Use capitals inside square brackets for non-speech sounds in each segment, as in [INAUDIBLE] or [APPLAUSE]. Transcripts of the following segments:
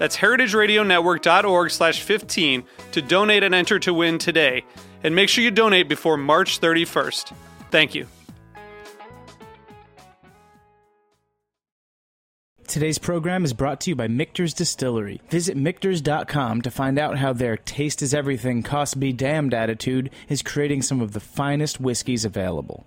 That's heritageradionetwork.org slash 15 to donate and enter to win today. And make sure you donate before March 31st. Thank you. Today's program is brought to you by Michter's Distillery. Visit Michter's.com to find out how their taste is everything, cost be damned attitude is creating some of the finest whiskeys available.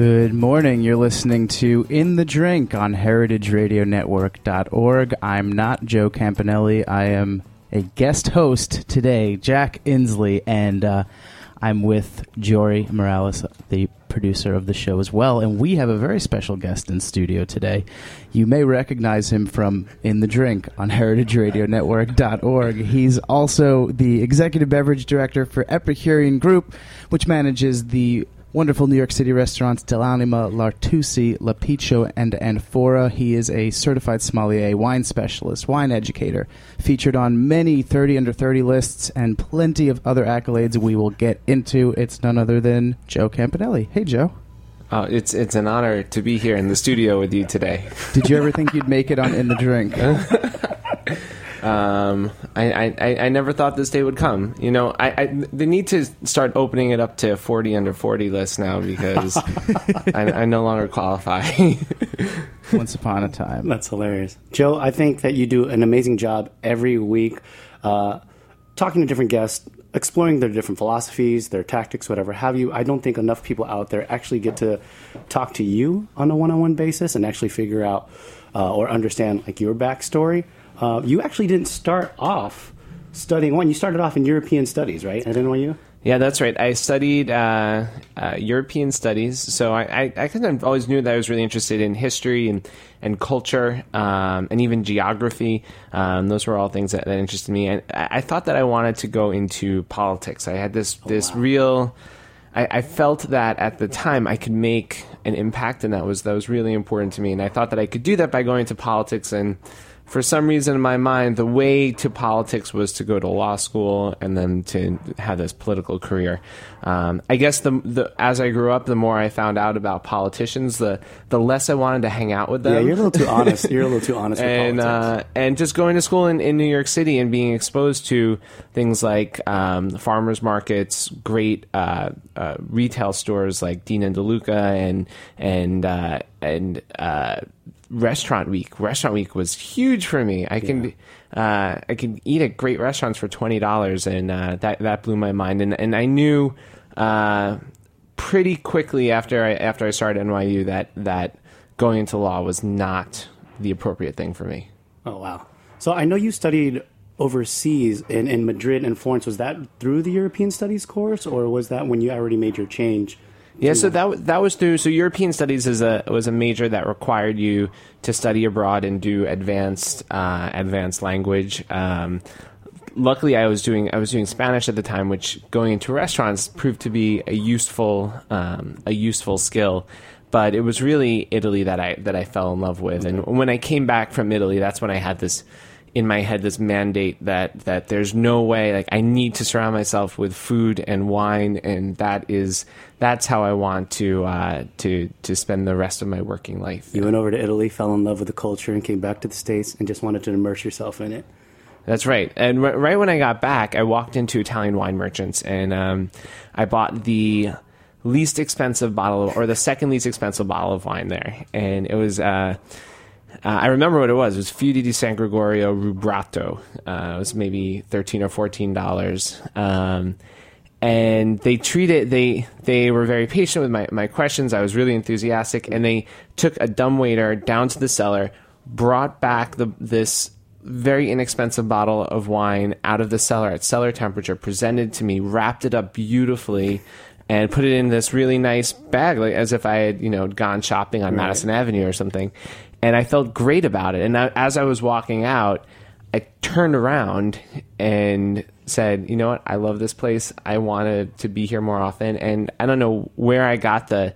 Good morning. You're listening to In the Drink on heritageradionetwork.org. I'm not Joe Campanale. I am a guest host today, Jack Inslee, and uh, I'm with Jory Morales, the producer of the show as well. And we have a very special guest in studio today. You may recognize him from In the Drink on heritageradionetwork.org. He's also the executive beverage director for Epicurean Group, which manages the wonderful New York City restaurants Dell'Anima, L'Artusi, L'Apicio, and Anfora. He is a certified sommelier, wine specialist, wine educator, featured on many 30 under 30 lists and plenty of other accolades we will get into. It's none other than Joe Campanale. Hey, Joe. Oh, it's it's an honor to be here in the studio with you today. Did you ever think you'd make it on In the Drink? [LAUGHS] Um, I, I, I never thought this day would come. You know, I, I they need to start opening it up to forty under forty list now because [LAUGHS] I, I no longer qualify. [LAUGHS] Once upon a time. That's hilarious. Joe, I think that you do an amazing job every week uh, talking to different guests, exploring their different philosophies, their tactics, whatever have you. I don't think enough people out there actually get to talk to you on a one on one basis and actually figure out uh, or understand like your backstory. Uh, you actually didn't start off studying one. You started off in European studies, right, at NYU? Yeah, that's right. I studied uh, uh, European studies, so I, I, I, kind of always knew that I was really interested in history and and culture um, and even geography. Um, those were all things that, that interested me. And I, I, thought that I wanted to go into politics. I had this Oh, this wow. real. I, I felt that at the time I could make an impact, and that was that was really important to me. And I thought that I could do that by going to politics and for some reason in my mind, the way to politics was to go to law school and then to have this political career. Um, I guess the, the as I grew up, the more I found out about politicians, the the less I wanted to hang out with them. Yeah, you're a little too honest. You're a little too honest with [LAUGHS] and uh, and just going to school in, in New York City and being exposed to things like um, farmers markets, great uh, uh, retail stores like Dean and DeLuca, and and uh, and uh, restaurant week. Restaurant week was huge for me. I can uh, I could eat at great restaurants for twenty dollars, and uh, that that blew my mind. And and I knew uh, pretty quickly after I after I started NYU that that going into law was not the appropriate thing for me. oh wow. So I know you studied overseas in, in Madrid and Florence. Was that through the European Studies course, or was that when you already made your change? Yeah, so that that was through. So European studies is a was a major that required you to study abroad and do advanced uh, advanced language. Um, luckily, I was doing I was doing Spanish at the time, which going into restaurants proved to be a useful um, a useful skill. But it was really Italy that I that I fell in love with, and when I came back from Italy, that's when I had this in my head this mandate that that there's no way like I need to surround myself with food and wine and that is that's how I want to uh, to to spend the rest of my working life. You went over to Italy, fell in love with the culture, and came back to the states, and just wanted to immerse yourself in it. That's right. And r- right when I got back, I walked into Italian wine merchants and um, I bought the least expensive bottle, of, or the second least expensive bottle of wine there, and it was. Uh, uh, I remember what it was. It was Feudi di San Gregorio Rubrato. Uh, it was maybe thirteen or fourteen dollars. Um, and they treated they they were very patient with my, my questions. I was really enthusiastic, and they took a dumbwaiter down to the cellar, brought back the this very inexpensive bottle of wine out of the cellar at cellar temperature, presented to me, wrapped it up beautifully, and put it in this really nice bag, like as if I had you know gone shopping on Madison Avenue or something. And I felt great about it. And I, as I was walking out, I turned around and said, "You know what? I love this place. I wanted to be here more often." And I don't know where I got the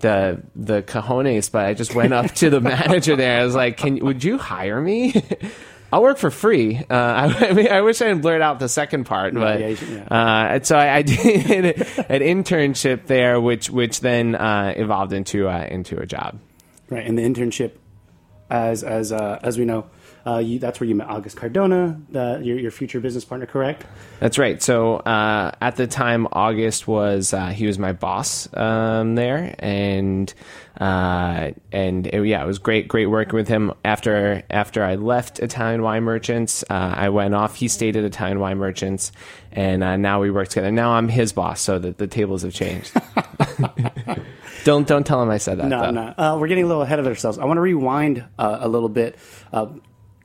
the the cojones, but I just went up to the [LAUGHS] manager there. I was like, "Can would you hire me?" [LAUGHS] I'll work for free. Uh, I, [LAUGHS] I, mean, I wish I had blurred out the second part, but. Uh, so I, I did an internship there, which which then uh, evolved into uh, into a job. Right, and the internship, as as uh, as we know, uh, you, that's where you met August Cardona, the, your your future business partner, correct? That's right. So uh, at the time, August was uh, he was my boss um, there, and uh, and it, yeah, it was great, great working with him. After after I left Italian Wine Merchants, uh, I went off. He stayed at Italian Wine Merchants, and uh, now we work together. Now I'm his boss, so the, the tables have changed. [LAUGHS] don't don't tell him I said that. No, though. no. Uh, we're getting a little ahead of ourselves. I want to rewind uh, a little bit. Uh,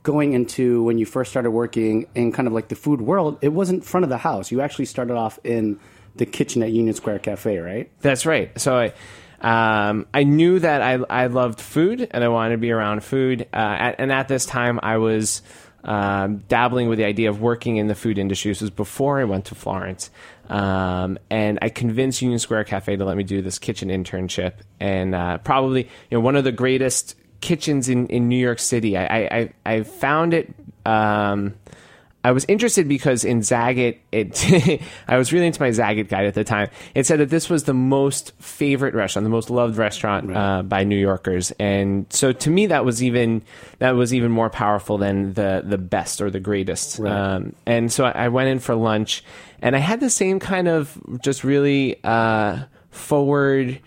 going into when you first started working in kind of like the food world, it wasn't front of the house. You actually started off in the kitchen at Union Square Cafe, right? That's right. So I. Um, I knew that I, I loved food and I wanted to be around food. Uh, at, and at this time, I was um, dabbling with the idea of working in the food industry. This was before I went to Florence. Um, and I convinced Union Square Cafe to let me do this kitchen internship. And uh, probably, you know, one of the greatest kitchens in, in New York City. I, I, I found it. I was interested because in Zagat, it [LAUGHS] I was really into my Zagat guide at the time. It said that this was the most favorite restaurant, the most loved restaurant uh, by New Yorkers, and so to me that was even that was even more powerful than the the best or the greatest. Um, and so I, I went in for lunch, and I had the same kind of just really uh, forward.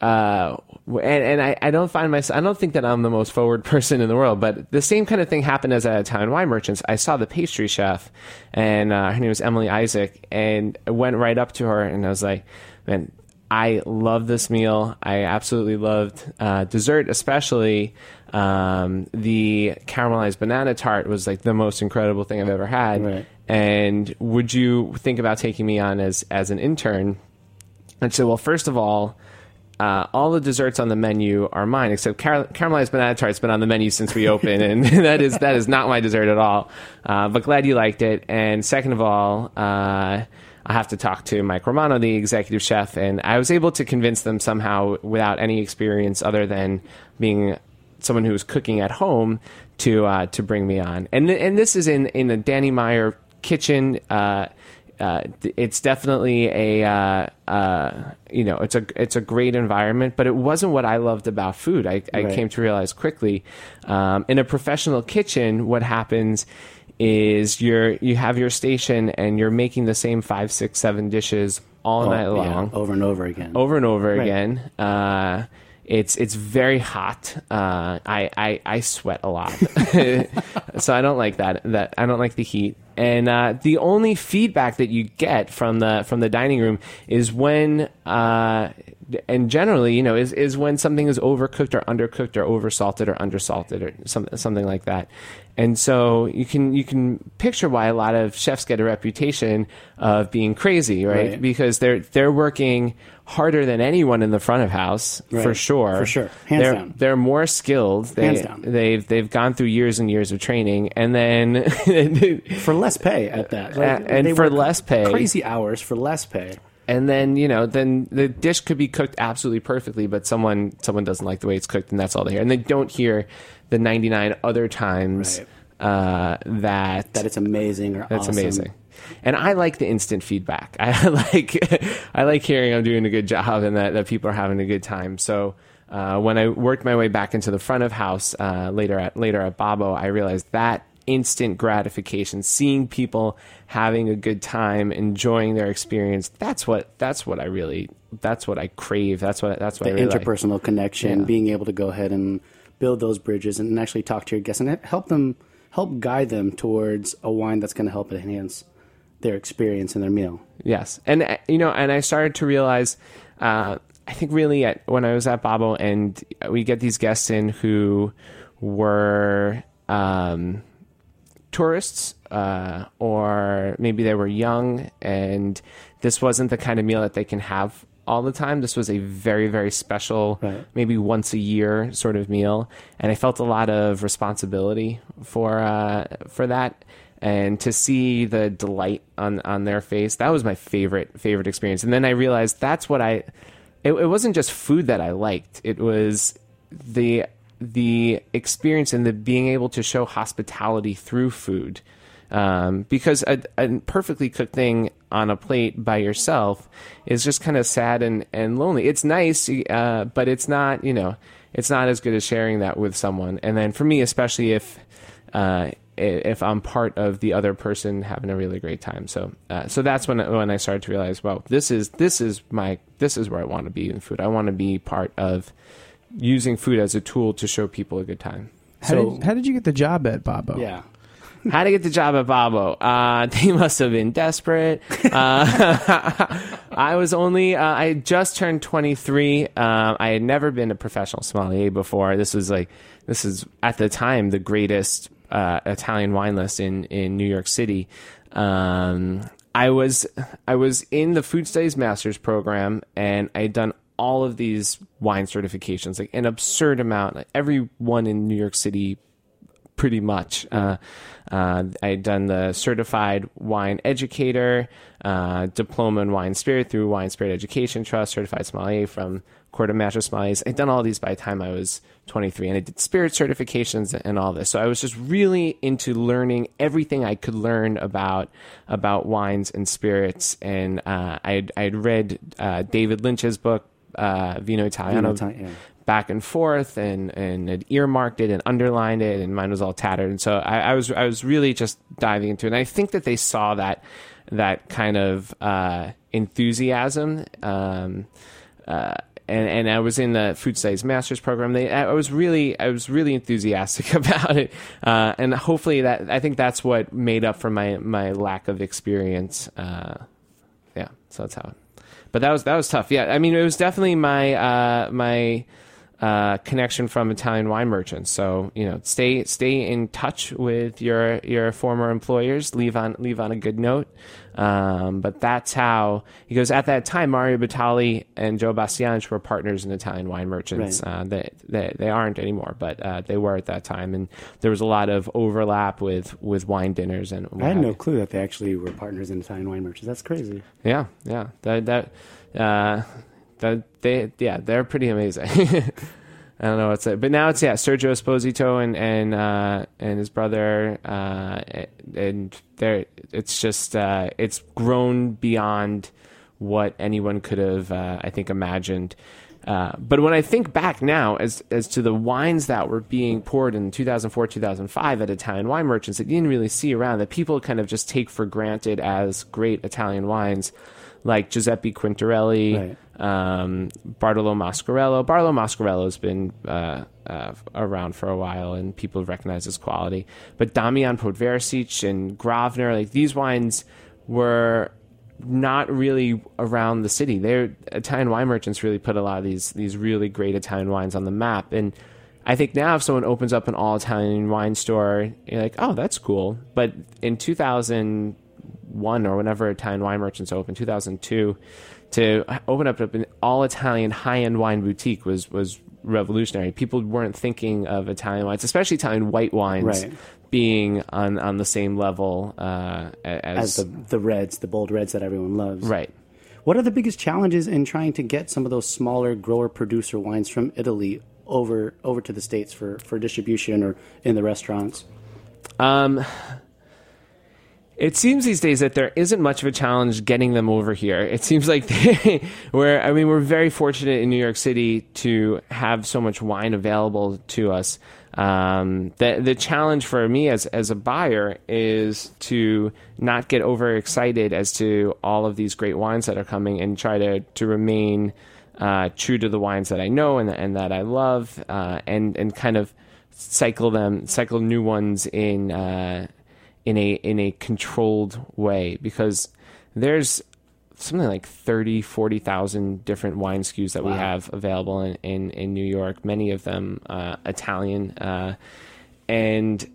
Uh, and, and I, I don't find myself, I don't think that I'm the most forward [LAUGHS] person in the world, but the same kind of thing happened as at Italian wine merchants. I saw the pastry chef, and uh, her name was Emily Isaac, and I went right up to her and I was like, man, I love this meal. I absolutely loved uh, dessert, especially um, the caramelized banana tart was like the most incredible thing I've ever had. Right. And would you think about taking me on as as an intern? And so, well, first of all, uh, all the desserts on the menu are mine, except car- caramelized banana tart's been on the menu since we opened, and [LAUGHS] that is that is not my dessert at all. Uh, but glad you liked it. And second of all, uh, I have to talk to Mike Romano, the executive chef, and I was able to convince them somehow, without any experience other than being someone who was cooking at home, to uh, to bring me on. And th- and this is in in the Danny Meyer kitchen. Uh, uh, it's definitely a uh, uh, you know it's a it's a great environment, but it wasn't what I loved about food. I, I Right. came to realize quickly um, in a professional kitchen, what happens is you're you have your station and you're making the same five, six, seven dishes all night Oh, yeah, long over and over again. over and over Right. again. It's it's very hot. Uh, I, I I sweat a lot, [LAUGHS] so I don't like that. That I don't like the heat. And uh, the only feedback that you get from the from the dining room is when, uh, and generally, you know, is is when something is overcooked or undercooked or oversalted or undersalted or some, something like that. And so you can you can picture why a lot of chefs get a reputation of being crazy, right? Right. Because they're they're working harder than anyone in the front of house for sure. For sure. Hands they're, down. They're more skilled. They, Hands down. They've they've gone through years and years of training, and then [LAUGHS] for less pay at that. Uh, and for less pay. crazy hours for less pay. and then you know then the dish could be cooked absolutely perfectly, but someone someone doesn't like the way it's cooked, and that's all they hear, and they don't hear the ninety nine other times. Right. uh, that That it's amazing or that's awesome. amazing. And I like the instant feedback. [LAUGHS] I like I like hearing I'm doing a good job and that, that people are having a good time. So uh, when I worked my way back into the front of house uh, later at later at Babbo, I realized that instant gratification, seeing people having a good time, enjoying their experience. That's what that's what I really that's what I crave. That's what that's what The I really like. interpersonal connection, Yeah. being able to go ahead and build those bridges and actually talk to your guests and help them, help guide them towards a wine that's going to help enhance their experience and their meal. Yes, and uh, you know, and I started to realize, uh, I think really at when I was at Babbo, and we get these guests in who were um, tourists, uh, or maybe they were young, and this wasn't the kind of meal that they can have all the time. This was a very, very special, Right. maybe once a year sort of meal, and I felt a lot of responsibility for uh, for that. And to see the delight on on their face, that was my favorite favorite experience. And then I realized that's what I. It, it wasn't just food that I liked; it was the the experience and the being able to show hospitality through food. Um, because a, a perfectly cooked thing on a plate by yourself is just kind of sad and, and lonely. It's nice, uh, but it's not, you know, it's not as good as sharing that with someone. And then for me, especially if, uh, i- if I'm part of the other person having a really great time. So, uh, so that's when, when I started to realize, well, this is, this is my, this is where I want to be in food. I want to be part of using food as a tool to show people a good time. How, So- did, how did you get the job at Babbo? Yeah. How to get the job at Babbo? Uh, [LAUGHS] they must have been desperate. Uh, [LAUGHS] I was only, uh, I just turned 23. Um, I had never been a professional sommelier before. This was like, this is at the time the greatest uh, Italian wine list in, in New York City. Um, I was, I was in the Food Studies Masters program and I had done all of these wine certifications, like an absurd amount. Like everyone in New York City pretty much. Uh, uh, I had done the certified wine educator, uh, diploma in wine spirit through Wine Spirit Education Trust, certified sommelier from Court of Master Sommeliers. I'd done all these by the time I was 23, and I did spirit certifications and all this. So I was just really into learning everything I could learn about about wines and spirits. And uh, I had read uh, David Lynch's book. Uh, Vino Italiano, Vino yeah. Back and forth and and had earmarked it and underlined it and mine was all tattered. And so I, I was I was really just diving into it. And I think that they saw that that kind of uh, enthusiasm um, uh, and and I was in the food studies master's program. They I was really I was really enthusiastic [LAUGHS] about it. Uh, and hopefully that I think that's what made up for my my lack of experience uh, yeah so that's how but that was that was tough. Yeah, I mean, it was definitely my uh, my uh, connection from Italian wine merchants. So you know, stay stay in touch with your your former employers. Leave on leave on a good note. Um, but that's how he goes. At that time, Mario Batali and Joe Bastianich were partners in Italian wine merchants. Right. Uh, they, they they aren't anymore, but uh, they were at that time, and there was a lot of overlap with with wine dinners and. I had no clue that they actually were partners in Italian wine merchants. That's crazy. Yeah, yeah. That that uh that they yeah, they're pretty amazing. [LAUGHS] I don't know what's it, but now it's yeah, Sergio Esposito and and uh, and his brother, uh, and they're it's just uh, it's grown beyond what anyone could have uh, I think imagined. Uh, but when I think back now, as as to the wines that were being poured in 2004, 2005 at Italian wine merchants, that you didn't really see around, that people kind of just take for granted as great Italian wines, like Giuseppe Quintarelli, Right. Um, Bartolo Mascarello. Bartolo Mascarello has been uh, uh, around for a while, and people recognize his quality. But Damijan Podversic and Gravner, like these wines, were not really around the city. They're Italian wine merchants really put a lot of these these really great Italian wines on the map, and I think now if someone opens up an all Italian wine store, you're like, oh, that's cool. But in 2001 or whenever Italian wine merchants opened, 2002, to open up an all Italian high end wine boutique was was revolutionary. People weren't thinking of Italian wines, especially Italian white wines, Right. being on on the same level uh, As the the reds, the bold reds that everyone loves. right. What are the biggest challenges in trying to get some of those smaller grower producer wines from Italy over over to the states for for distribution or in the restaurants? Um, it seems these days that there isn't much of a challenge getting them over here. It seems like they, [LAUGHS] we're, I mean, we're very fortunate in New York City to have so much wine available to us. Um, the the challenge for me as as a buyer is to not get overexcited as to all of these great wines that are coming and try to to remain uh, true to the wines that I know and and that I love, uh, and and kind of cycle them, cycle new ones in uh, in a in a controlled way because there's something like 30 40,000 different wine SKUs that we have available in, in, in New York many of them uh, Italian uh, and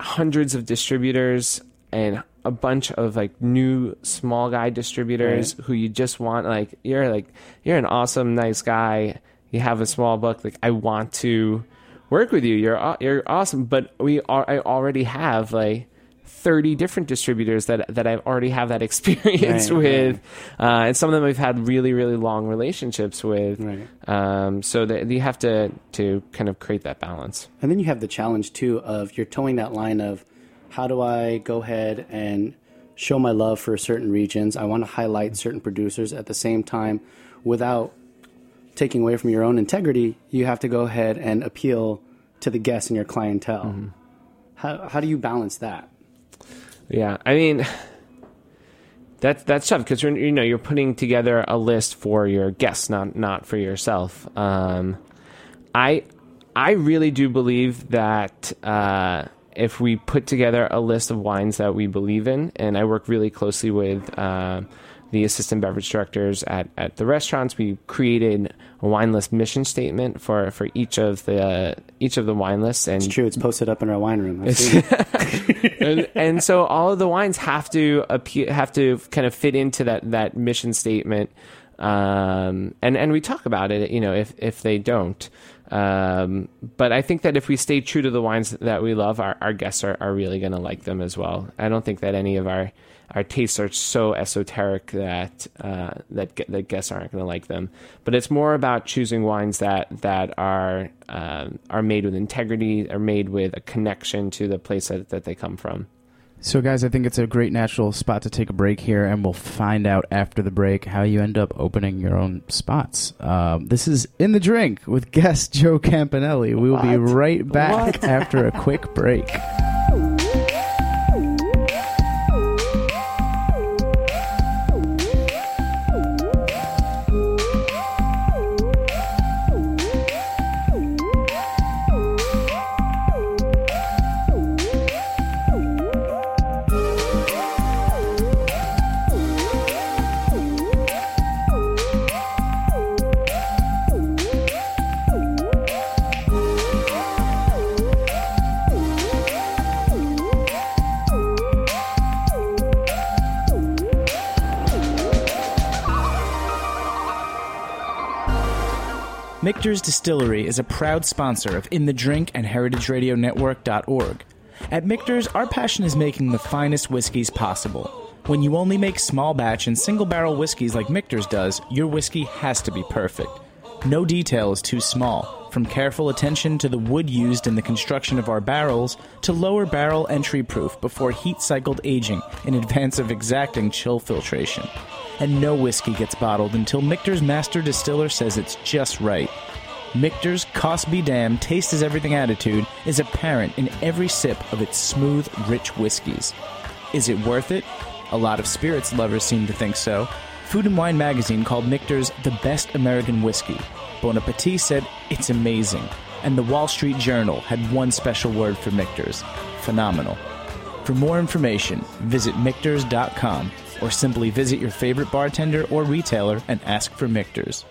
hundreds of distributors and a bunch of like new small guy distributors Right. who you just want like you're like you're an awesome nice guy you have a small book like I want to work with you. You're you're awesome. But we are I already have like 30 different distributors that that I already have that [LAUGHS] experience Right, with. Uh, and some of them we've had really really long relationships with. Right. um, so that you have to to kind of create that balance. And then you have the challenge too of you're towing that line of how do I go ahead and show my love for certain regions? I want to highlight certain producers at the same time without taking away from your own integrity. You have to go ahead and appeal to the guests and your clientele. How, how do you balance that? Yeah, I mean, that's that's tough because you're you know you're putting together a list for your guests, not not for yourself. Um, I I really do believe that uh, if we put together a list of wines that we believe in, and I work really closely with. Uh, the assistant beverage directors at, at the restaurants. We created a wine list mission statement for, for each of the each of the wine lists, and It's true. It's posted up in our wine room. I've seen it. and, and so all of the wines have to appear, have to kind of fit into that that mission statement. Um, and and we talk about it, you know, if if they don't. Um, but I think that if we stay true to the wines that we love, our, our guests are, are really going to like them as well. I don't think that any of our our tastes are so esoteric that uh, that that guests aren't going to like them. But it's more about choosing wines that that are um, are made with integrity, are made with a connection to the place that, that they come from. So, guys, I think it's a great natural spot to take a break here, and we'll find out after the break how you end up opening your own spots. Um, this is In the Drink with guest Joe Campanale. We will be right back What? after a quick break. [LAUGHS] Michter's Distillery is a proud sponsor of In the Drink and HeritageRadioNetwork.org. At Michter's, our passion is making the finest whiskeys possible. When you only make small batch and single barrel whiskeys like Michter's does, your whiskey has to be perfect. No detail is too small, from careful attention to the wood used in the construction of our barrels to lower barrel entry proof before heat cycled aging in advance of exacting chill filtration. And no whiskey gets bottled until Michter's master distiller says it's just right. Michter's cost be damned, taste is everything attitude is apparent in every sip of its smooth, rich whiskeys. Is it worth it? A lot of spirits lovers seem to think so. Food and Wine magazine called Michter's the best American whiskey. Bon Appetit said it's amazing. And the Wall Street Journal had one special word for Michter's phenomenal. For more information, visit Michters.com or simply visit your favorite bartender or retailer and ask for Michters.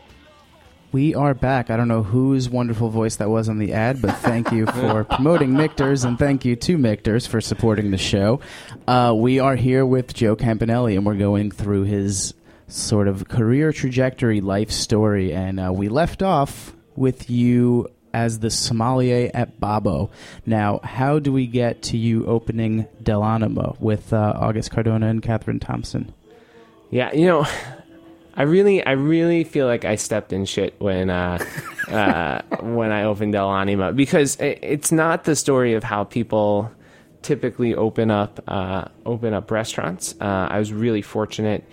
We are back. I don't know whose wonderful voice that was on the ad, but thank you [LAUGHS] for promoting Michters and thank you to Michters for supporting the show. Uh, we are here with Joe Campanale and we're going through his sort of career trajectory, life story. And uh, we left off with you as the sommelier at Babbo. Now, how do we get to you opening Dell'Anima with uh, August Cardona and Catherine Thompson? Yeah, you know, I really, I really feel like I stepped in shit when uh, [LAUGHS] uh, when I opened El Anima because it, it's not the story of how people typically open up uh, open up restaurants. Uh, I was really fortunate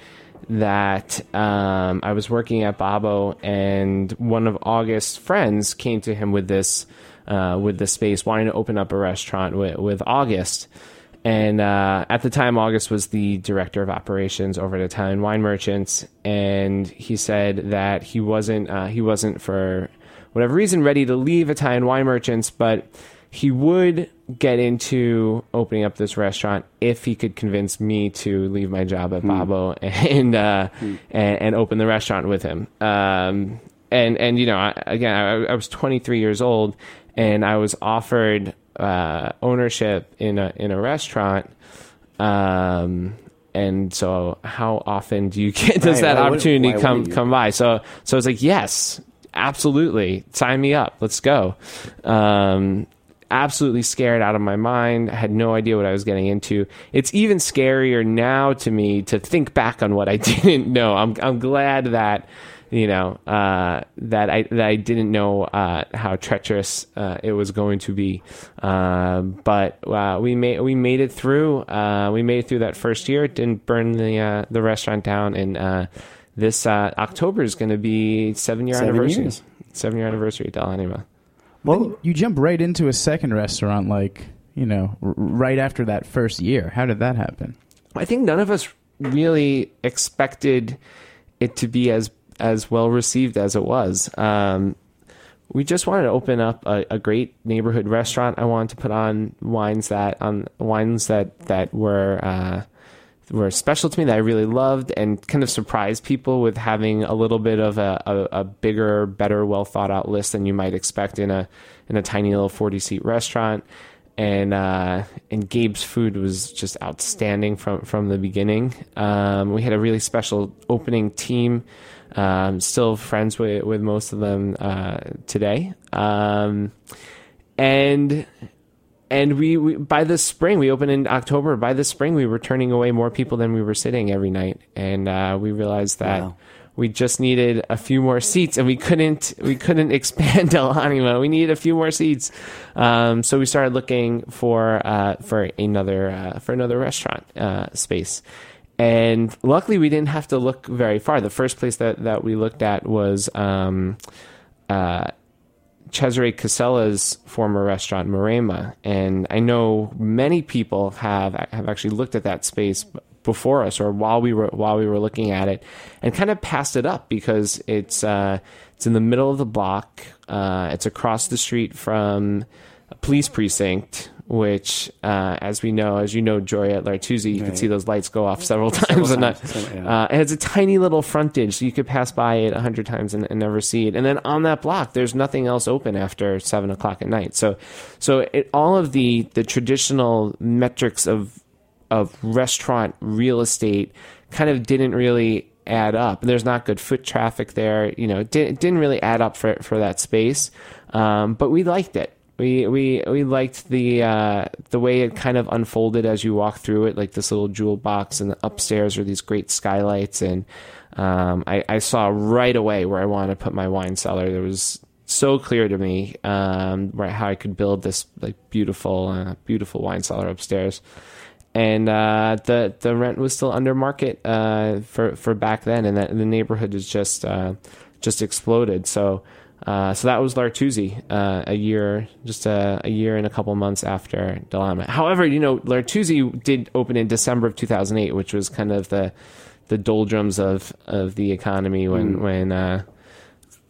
that um, I was working at Babbo, and one of August's friends came to him with this uh, with this space, wanting to open up a restaurant with, with August. And uh, at the time, August was the director of operations over at Italian Wine Merchants, and he said that he wasn't uh, he wasn't for whatever reason ready to leave Italian Wine Merchants, but he would get into opening up this restaurant if he could convince me to leave my job at Babbo [LAUGHS] and, uh, and and open the restaurant with him. Um, and and you know, I, again, I, I was 23 years old, and I was offered uh, ownership in a in a restaurant. Um, and so, how often do you [LAUGHS] get does Right, that why would- opportunity come come by? So so I was like, yes, absolutely, sign me up, let's go. Um, absolutely scared out of my mind. I had no idea what I was getting into. It's even scarier now to me to think back on what I [LAUGHS] didn't know. I'm I'm glad that you know uh, that I that I didn't know uh, how treacherous uh, it was going to be. Um, but uh, we made we made it through. Uh, we made it through that first year. It didn't burn the uh, the restaurant down, and uh, this uh, October is going to be seven year Seven anniversary. years. Seven year anniversary at Dell'Anima. Well, You jump right into a second restaurant, like you know, r- right after that first year. How did that happen? I think none of us really expected it to be as as well received as it was. Um, we just wanted to open up a, a great neighborhood restaurant. I wanted to put on wines that on wines that that were uh, were special to me that I really loved, and kind of surprised people with having a little bit of a, a, a bigger, better, well thought out list than you might expect in a in a tiny little forty seat restaurant. And uh, and Gabe's food was just outstanding from from the beginning. Um, we had a really special opening team. Um, still friends with with most of them uh, today. Um, and and we, we by the spring we opened in October. By the spring, we were turning away more people than we were sitting every night, and uh, we realized that Wow. we just needed a few more seats, and we couldn't we couldn't [LAUGHS] expand El Anima. We needed a few more seats, um, so we started looking for uh, for another uh, for another restaurant uh, space. And luckily, we didn't have to look very far. The first place that, that we looked at was um, uh, Cesare Casella's former restaurant, Maremma, and I know many people have have actually looked at that space before us or while we were while we were looking at it, and kind of passed it up because it's uh, it's in the middle of the block. Uh, it's across the street from a police precinct. Which, uh, as we know, as you know, Joy at L'Artusi, you can Right. see those lights go off several times a night. times, yeah. Uh, it has a tiny little frontage, so you could pass by it a hundred times and, and never see it. And then on that block, there's nothing else open after seven o'clock at night. So, so it, all of the the traditional metrics of of restaurant real estate kind of didn't really add up. There's not good foot traffic there. You know, it, did, it didn't really add up for for that space. Um, but we liked it. We we we liked the uh, the way it kind of unfolded as you walk through it, like this little jewel box, and upstairs are these great skylights, and um, I, I saw right away where I wanted to put my wine cellar. It was so clear to me um, where how I could build this like beautiful uh, beautiful wine cellar upstairs, and uh, the the rent was still under market uh, for for back then, and that the neighborhood has just uh, just exploded. So. Uh, so that was L'Artusi, uh, a year, just a, a year and a couple months after Delama. However, you know, L'Artusi did open in December of 2008, which was kind of the the doldrums of, of the economy when when uh,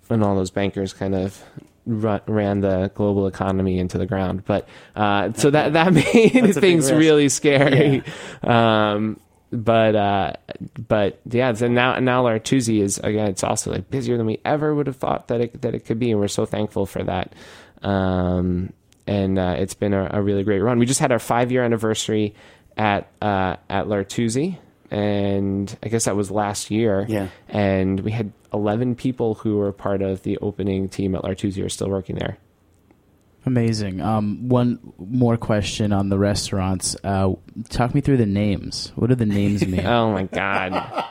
when all those bankers kind of ran the global economy into the ground. But uh, so that that [LAUGHS] made That's a big things really scary. Um, but uh, but yeah, so now now L'Artusi is again. It's also like busier than we ever would have thought that it that it could be, and we're so thankful for that. Um, and uh, it's been a, a really great run. We just had our five year anniversary at uh, at L'Artusi, and I guess that was last year. Yeah. and we had eleven people who were part of the opening team at L'Artusi are still working there. Amazing. Um, one more question on the restaurants. Uh, talk me through the names. What do the names [LAUGHS] mean? Oh my god.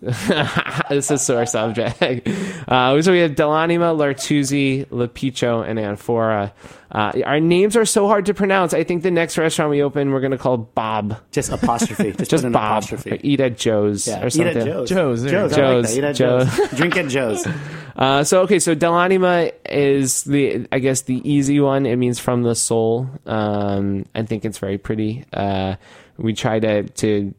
[LAUGHS] this is a sore subject. [LAUGHS] Uh, so we have Dell'Anima, L'Artusi, L'Apicio, and Anfora. Uh, our names are so hard to pronounce. I think the next restaurant we open, we're going to call Bob. Just apostrophe. Just, [LAUGHS] Just an Bob. apostrophe. Or eat at Joe's Yeah, or eat at Joe's. Joe's, there you Joe's. I like that. Eat at Joe's. Joe's. Drink at Joe's. Uh, so okay, so Dell'Anima is the I guess the easy one. It means from the soul. Um, I think it's very pretty. Uh, we try to to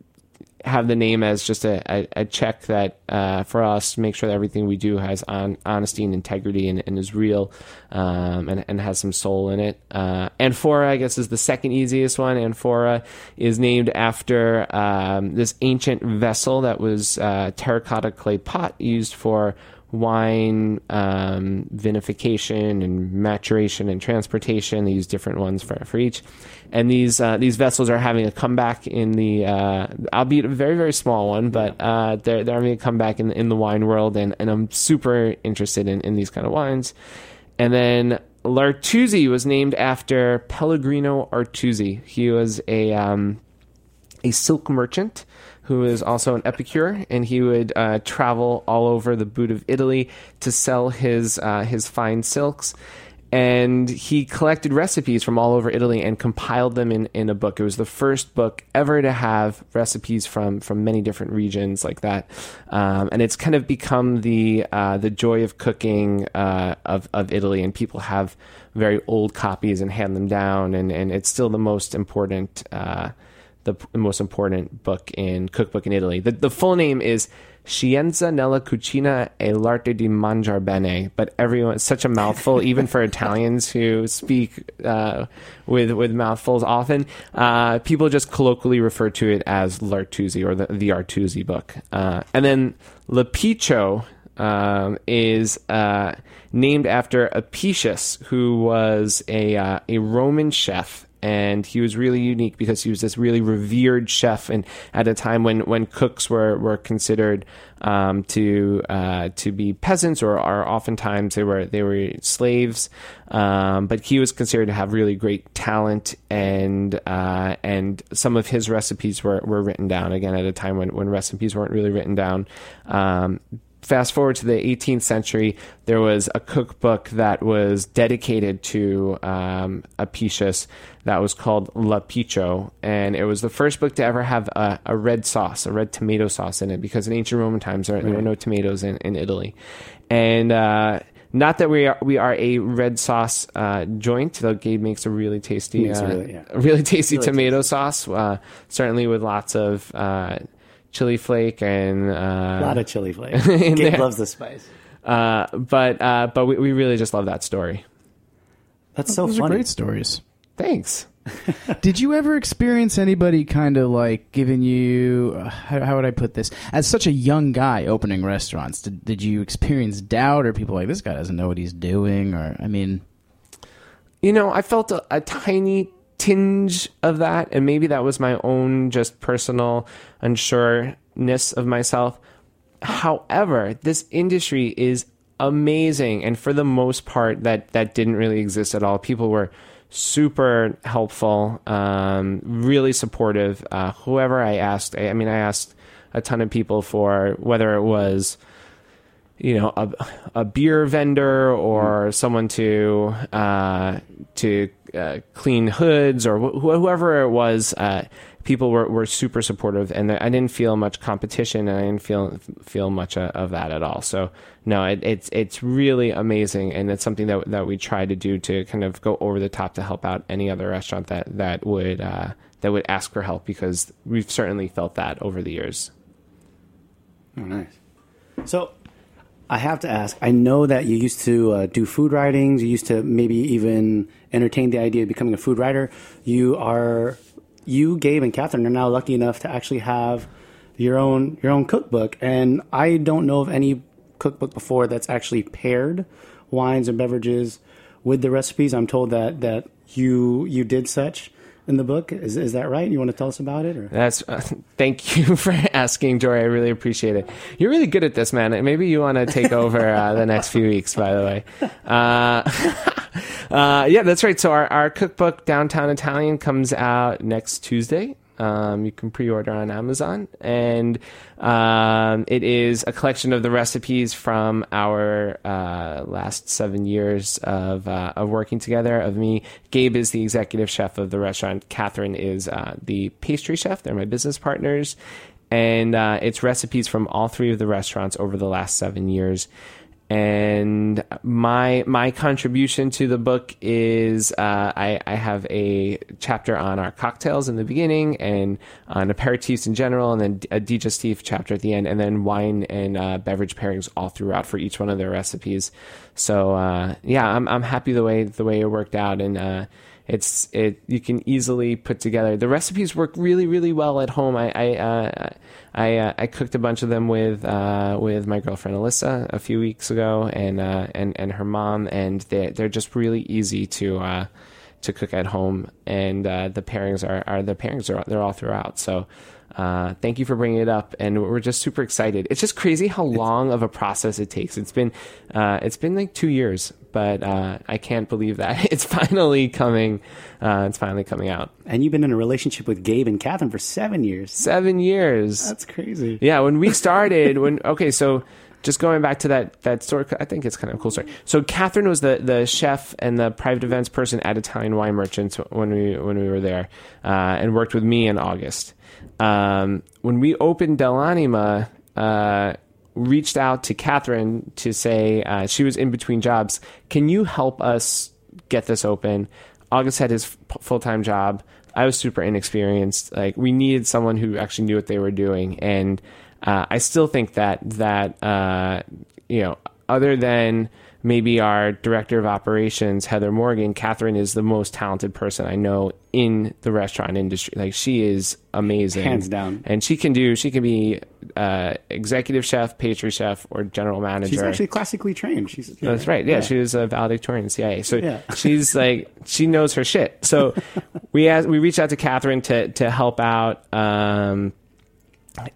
have the name as just a, a, a check that uh, for us make sure that everything we do has on honesty and integrity and, and is real um, and, and has some soul in it. Uh, Anfora, I guess, is the second easiest one. Anfora is named after um, this ancient vessel that was uh, terracotta clay pot used for wine um, vinification and maturation and transportation. They use different ones for, for each. And these uh, these vessels are having a comeback in the, uh, albeit a very very small one, but uh, they're they're having a comeback in in the wine world, and, and I'm super interested in, in these kind of wines. And then L'Artusi was named after Pellegrino Artusi. He was a um, a silk merchant who is also an epicure, and he would uh, travel all over the boot of Italy to sell his uh, his fine silks. And he collected recipes from all over Italy and compiled them in, in a book. It was the first book ever to have recipes from, from many different regions like that. Um, and it's kind of become the uh, the joy of cooking uh, of, of Italy, and people have very old copies and hand them down, and, and it's still the most important uh, the most important book in cookbook in Italy. The, the full name is Scienza nella cucina e l'arte di mangiar bene, but everyone it's such a mouthful, [LAUGHS] even for Italians who speak uh, with with mouthfuls often. Uh, people just colloquially refer to it as L'Artusi or the, the Artusi book. Uh, and then L'Apicio um, is uh, named after Apicius, who was a uh, a Roman chef. And he was really unique because he was this really revered chef, and at a time when, when cooks were were considered um, to uh, to be peasants, or, or oftentimes they were they were slaves. Um, but he was considered to have really great talent, and uh, and some of his recipes were, were written down again at a time when, when recipes weren't really written down. Um, fast forward to the 18th century, there was a cookbook that was dedicated to um, Apicius that was called L'Apicio, and it was the first book to ever have a, a red sauce, a red tomato sauce in it, because in ancient Roman times there, there were no tomatoes in, in Italy, and. Uh, not that we are we are a red sauce uh, joint, though Gabe makes a really tasty, uh, really- yeah. [LAUGHS] really tasty Really tomato sauce. Uh, certainly with lots of uh, chili flake and uh, A lot of chili flake. [LAUGHS] in Gabe there. loves the spice. uh, but uh, but we, we really just love that story. That's so Those are funny. great stories. Thanks. [LAUGHS] Did you ever experience anybody kind of like giving you uh, how, how would I put this? As such a young guy opening restaurants, did, did you experience doubt or people like this guy doesn't know what he's doing? Or I mean, You know, I felt a, a tiny tinge of that, and maybe that was my own just personal unsureness of myself. However, this industry is amazing, and for the most part, that that didn't really exist at all. People were super helpful, um, really supportive. Uh, whoever I asked, I, I mean, I asked a ton of people for whether it was you know a, a beer vendor or someone to uh, to uh, clean hoods or wh- whoever it was. Uh, people were, were super supportive, and I didn't feel much competition, and I didn't feel feel much uh, of that at all. So no, it, it's it's really amazing, and it's something that that we try to do to kind of go over the top to help out any other restaurant that that would uh, that would ask for help because we've certainly felt that over the years. Oh, nice. So, I have to ask. I know that you used to uh, do food writings. You used to maybe even entertain the idea of becoming a food writer. You are, you, Gabe, and Catherine are now lucky enough to actually have your own your own cookbook. And I don't know of any cookbook before that's actually paired wines and beverages with the recipes. I'm told that that you you did such in the book. Is is that right? You want to tell us about it? Or? That's uh, [LAUGHS] thank you [LAUGHS] for asking, Jory. I really appreciate it. You're really good at this, man. Maybe you want to take [LAUGHS] over uh, the next few weeks. By the way, uh, uh, yeah, that's right. So our, our cookbook, Downtown Italian, comes out next Tuesday. Um, you can pre-order on Amazon, and um, it is a collection of the recipes from our uh, last seven years of uh, of working together. Of me, Gabe is the executive chef of the restaurant. Catherine is uh, the pastry chef. They're my business partners, and uh, it's recipes from all three of the restaurants over the last seven years and my my contribution to the book is uh, I, I have a chapter on our cocktails in the beginning and on aperitifs in general, and then a digestif chapter at the end, and then wine and uh, beverage pairings all throughout for each one of their recipes. So uh, yeah, I'm I'm happy the way the way it worked out, and uh, it's it you can easily put together. The recipes work really really well at home. I I uh, I, uh, I cooked a bunch of them with uh, with my girlfriend Alyssa a few weeks ago, and uh, and and her mom, and they they're just really easy to uh, to cook at home, and uh, the pairings are, are the pairings are they're all throughout. So. Uh, thank you for bringing it up, and we're just super excited. It's just crazy how long of a process it takes. It's been uh, it's been like two years, but uh, I can't believe that [LAUGHS] it's finally coming. Uh, it's finally coming out. And you've been in a relationship with Gabe and Catherine for seven years. Seven years. That's crazy. Yeah, when we started, when [LAUGHS] okay, so just going back to that that story, I think it's kind of a cool story. So Catherine was the the chef and the private events person at Italian Wine Merchants when we when we were there, uh, and worked with me in August. Um, when we opened Dell'Anima. Uh, reached out to Catherine to say uh, she was in between jobs. Can you help us get this open? August had his f- full time job. I was super inexperienced. Like we needed someone who actually knew what they were doing, and uh, I still think that that uh, you know, other than maybe our director of operations, Heather Morgan, Catherine is the most talented person I know in the restaurant industry. Like she is amazing, Hands down. and she can do. She can be uh, executive chef, pastry chef, or general manager. She's actually classically trained. She's That's right. Yeah, she was a valedictorian CIA. So Yeah. [LAUGHS] she's like she knows her shit. So we asked, we reached out to Catherine to to help out. Um,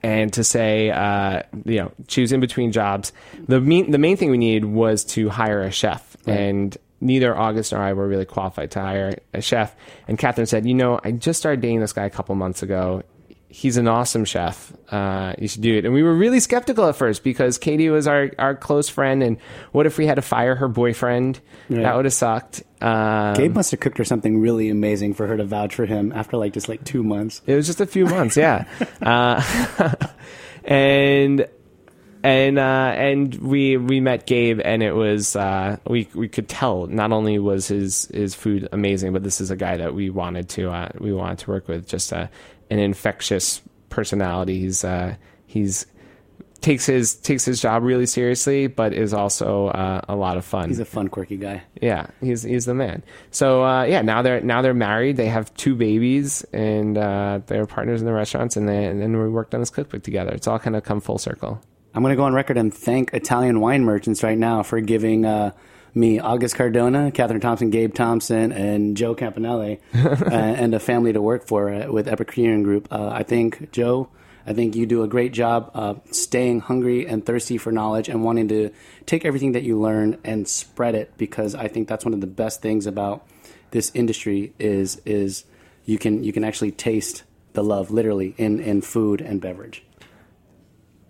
and to say, uh, you know, was in between jobs. The main, the main thing we needed was to hire a chef, and neither August nor I were really qualified to hire a chef. And Catherine said, you know, I just started dating this guy a couple months ago. He's an awesome chef. Uh, you should do it. And we were really skeptical at first because Katie was our, our close friend. And what if we had to fire her boyfriend? That would have sucked. Um, Gabe must have cooked her something really amazing for her to vouch for him after like just like two months. It was just a few months, yeah. [LAUGHS] uh, [LAUGHS] and and uh, and we we met Gabe, and it was uh, we we could tell not only was his his food amazing, but this is a guy that we wanted to uh, we wanted to work with. Just uh, an infectious personality. He's uh, he's takes his takes his job really seriously, but is also uh, a lot of fun. He's a fun, quirky guy. Yeah, he's he's the man. So uh, yeah, now they're now they're married. They have two babies, and uh, they're partners in the restaurants. And then and then we worked on this cookbook together. It's all kind of come full circle. I'm going to go on record and thank Italian wine merchants right now for giving uh, me August Cardona, Catherine Thompson, Gabe Thompson, and Joe Campanale, [LAUGHS] uh, and a family to work for uh, with Epicurean Group. Uh, I think Joe. I think you do a great job uh, staying hungry and thirsty for knowledge and wanting to take everything that you learn and spread it because I think that's one of the best things about this industry is is you can you can actually taste the love literally in, in food and beverage.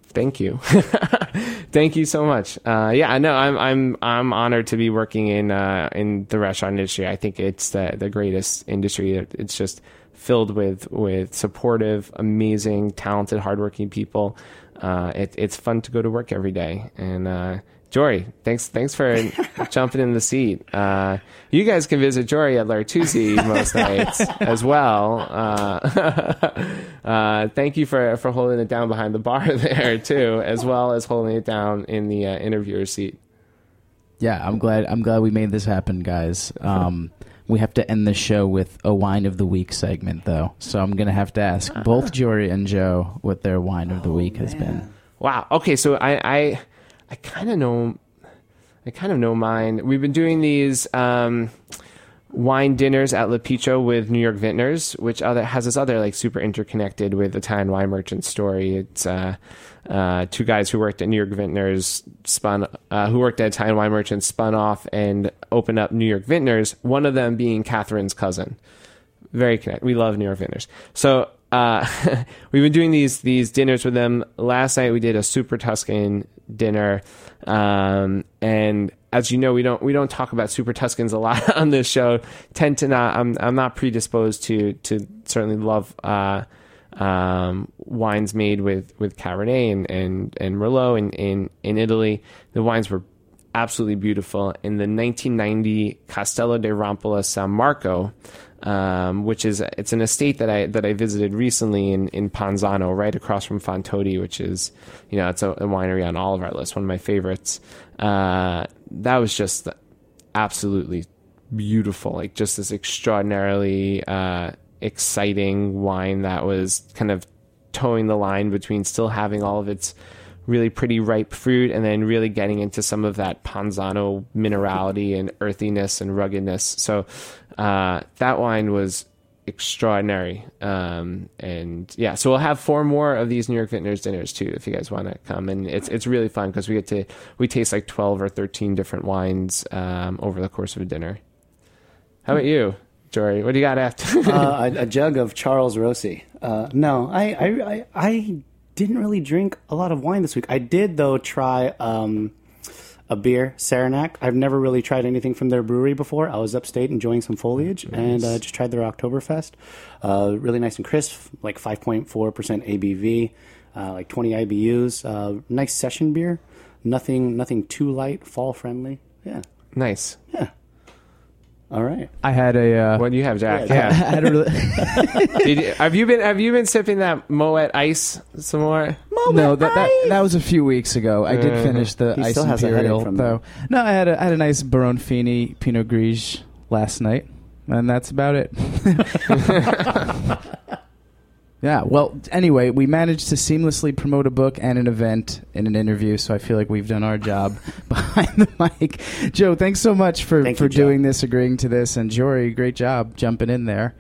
Thank you, [LAUGHS] thank you so much. Uh, yeah, I know I'm I'm I'm honored to be working in uh, in the restaurant industry. I think it's the the greatest industry. It's just filled with with supportive, amazing, talented, hardworking people. Uh, it, it's fun to go to work every day. And uh, Jory, thanks thanks for [LAUGHS] jumping in the seat. Uh, you guys can visit Jory at L'Artusi most [LAUGHS] nights as well. Uh, [LAUGHS] uh, thank you for for holding it down behind the bar there too, as well as holding it down in the uh, interviewer seat. Yeah, I'm glad. I'm glad we made this happen, guys. Um, we have to end the show with a wine of the week segment, though. So I'm gonna have to ask both Jory and Joe what their wine of the week has been. Wow. Okay, so I I, I kind of know I kind of know mine. We've been doing these um, wine dinners at L'Apicio with New York Vintners, which other has this other like super interconnected with Italian wine merchant story. It's uh, uh, two guys who worked at New York Vintners spun uh, who worked at Italian wine merchants spun off and opened up New York Vintners. One of them being Catherine's cousin very connected. We love New York Vintners. So uh, [LAUGHS] we've been doing these these dinners with them. Last night we did a super Tuscan dinner, um, and as you know, we don't we don't talk about super Tuscans a lot [LAUGHS] on this show. Tend to not. I'm I'm not predisposed to to certainly love. Uh, um, wines made with, with Cabernet and, and, and Merlot in, in, in Italy. The wines were absolutely beautiful. In the 1990 Castello dei Rampolla Sammarco, um, which is it's an estate that I that I visited recently in, in Panzano, right across from Fontodi, which is you know it's a, a winery on all of our lists, one of my favorites. Uh, that was just absolutely beautiful, like just this extraordinarily uh, exciting wine that was kind of towing the line between still having all of its really pretty ripe fruit and then really getting into some of that Panzano minerality and earthiness and ruggedness. So uh, that wine was extraordinary. Um, and yeah, so we'll have four more of these New York Vintners dinners too, if you guys want to come. And it's it's really fun because we get to we taste like twelve or thirteen different wines um, over the course of a dinner. How about you, Jory? What do you got after? uh, [LAUGHS] a, a, jug of Charles Rossi. Uh, no, I, I, I, I didn't really drink a lot of wine this week. I did though try. Um, a beer, Saranac. I've never really tried anything from their brewery before. I was upstate enjoying some foliage nice. and uh, just tried their Oktoberfest. Uh, really nice and crisp, like 5.4% ABV, uh, like 20 IBUs. Uh, nice session beer. Nothing, nothing too light, fall friendly. Yeah. Nice. Yeah. All right. I had a. Uh, what do you have, Jack? Yeah. [LAUGHS] I had a really [LAUGHS] you, have you been Have you been sipping that Moet Ice some more? Moet no, that, that that was a few weeks ago. I did uh, finish the Ice Imperial though. No, I had a, I had a nice Barone Fini Pinot Gris last night, and that's about it. [LAUGHS] Yeah. Well, anyway, we managed to seamlessly promote a book and an event in an interview, so I feel like we've done our job [LAUGHS] behind the mic. Joe, thanks so much for, Thank for you, doing this, agreeing to this, and Jory, great job jumping in there.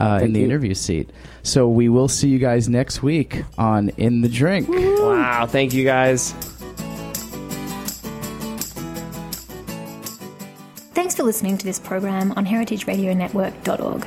Uh, in the you. interview seat. So we will see you guys next week on In the Drink. Wow. Thank you guys. Thanks for listening to this program on heritageradionetwork.org.